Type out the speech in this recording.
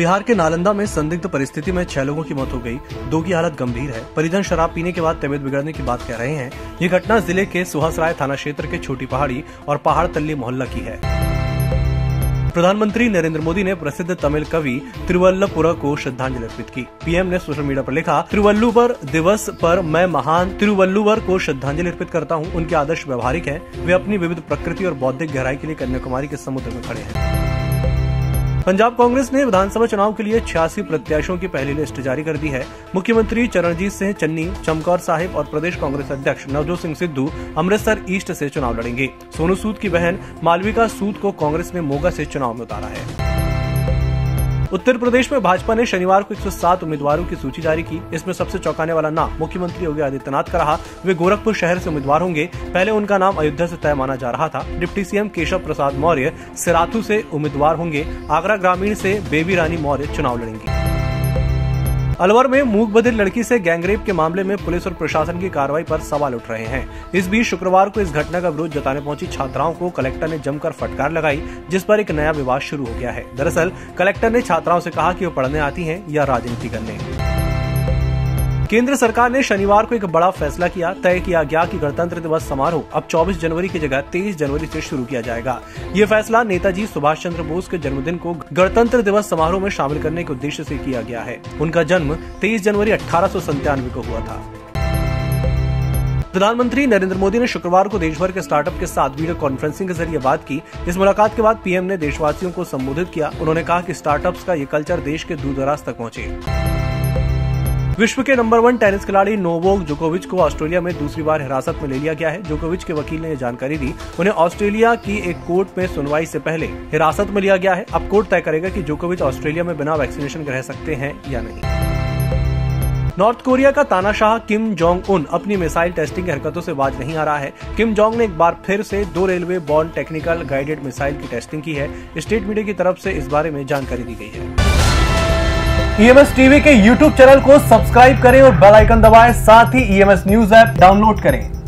बिहार के नालंदा में संदिग्ध परिस्थिति में छह लोगों की मौत हो गई। दो की हालत गंभीर है। परिजन शराब पीने के बाद तबियत बिगड़ने की बात कह रहे हैं। ये घटना ज़िले के सुहासराय थाना क्षेत्र के छोटी पहाड़ी और पहाड़ तल्ली मोहल्ला की है। प्रधानमंत्री नरेंद्र मोदी ने प्रसिद्ध तमिल कवि तिरुवल्लपुर को श्रद्धांजलि अर्पित की। पीएम ने सोशल मीडिया पर लिखा, तिरुवल्लुवर दिवस पर मैं महान तिरुवल्लुवर को श्रद्धांजलि अर्पित करता हूँ। उनके आदर्श व्यवहारिक हैं। वे अपनी विविध प्रकृति और बौद्धिक गहराई के लिए कन्याकुमारी के समुद्र में खड़े हैं। पंजाब कांग्रेस ने विधानसभा चुनाव के लिए छियासी प्रत्याशियों की पहली लिस्ट जारी कर दी है। मुख्यमंत्री चरणजीत सिंह, चन्नी, चमकौर साहिब और प्रदेश कांग्रेस अध्यक्ष नवजोत सिंह सिद्धू अमृतसर ईस्ट से चुनाव लड़ेंगे। सोनू सूद की बहन मालविका सूद को कांग्रेस ने मोगा से चुनाव में उतारा है। उत्तर प्रदेश में भाजपा ने शनिवार को 107 उम्मीदवारों की सूची जारी की। इसमें सबसे चौंकाने वाला नाम मुख्यमंत्री योगी आदित्यनाथ का रहा। वे गोरखपुर शहर से उम्मीदवार होंगे। पहले उनका नाम अयोध्या से तय माना जा रहा था। डिप्टी सीएम केशव प्रसाद मौर्य सिराथू से उम्मीदवार होंगे। आगरा ग्रामीण से बेबी रानी मौर्य चुनाव लड़ेंगी। अलवर में मूक बधिर लड़की से गैंगरेप के मामले में पुलिस और प्रशासन की कार्रवाई पर सवाल उठ रहे हैं। इस बीच शुक्रवार को इस घटना का विरोध जताने पहुँची छात्राओं को कलेक्टर ने जमकर फटकार लगाई, जिस पर एक नया विवाद शुरू हो गया है। दरअसल, कलेक्टर ने छात्राओं से कहा कि वो पढ़ने आती हैं या राजनीति करने। केंद्र सरकार ने शनिवार को एक बड़ा फैसला किया। तय किया गया कि गणतंत्र दिवस समारोह अब 24 जनवरी की जगह 23 जनवरी से शुरू किया जाएगा। ये फैसला नेताजी सुभाष चंद्र बोस के जन्मदिन को गणतंत्र दिवस समारोह में शामिल करने के उद्देश्य से किया गया है। उनका जन्म 23 जनवरी अठारह को हुआ था। प्रधानमंत्री नरेंद्र मोदी ने शुक्रवार को देश भर के स्टार्टअप के साथ वीडियो कॉन्फ्रेंसिंग के ज़रिए बात की। इस मुलाकात के बाद पीएम ने देशवासियों को संबोधित किया। उन्होंने कहा कि स्टार्टअप्स का ये कल्चर देश के दूर दराज तक पहुँचे। विश्व के नंबर वन टेनिस खिलाड़ी नोवोक जोकोविच को ऑस्ट्रेलिया में दूसरी बार हिरासत में ले लिया गया है। जोकोविच के वकील ने यह जानकारी दी। उन्हें ऑस्ट्रेलिया की एक कोर्ट में सुनवाई से पहले हिरासत में लिया गया है। अब कोर्ट तय करेगा कि जोकोविच ऑस्ट्रेलिया में बिना वैक्सीनेशन के रह सकते हैं या नहीं। नॉर्थ कोरिया का तानाशाह किम जोंग उन अपनी मिसाइल टेस्टिंग की हरकतों से बाज नहीं आ रहा है। किम जोंग ने एक बार फिर से दो railway borne technical guided missile की टेस्टिंग की है। स्टेट मीडिया की तरफ़ से इस बारे में जानकारी दी गई है। ईएमएस टीवी के यूट्यूब चैनल को सब्सक्राइब करें और बेल आइकन दबाएँ। साथ ही ईएमएस न्यूज़ ऐप डाउनलोड करें।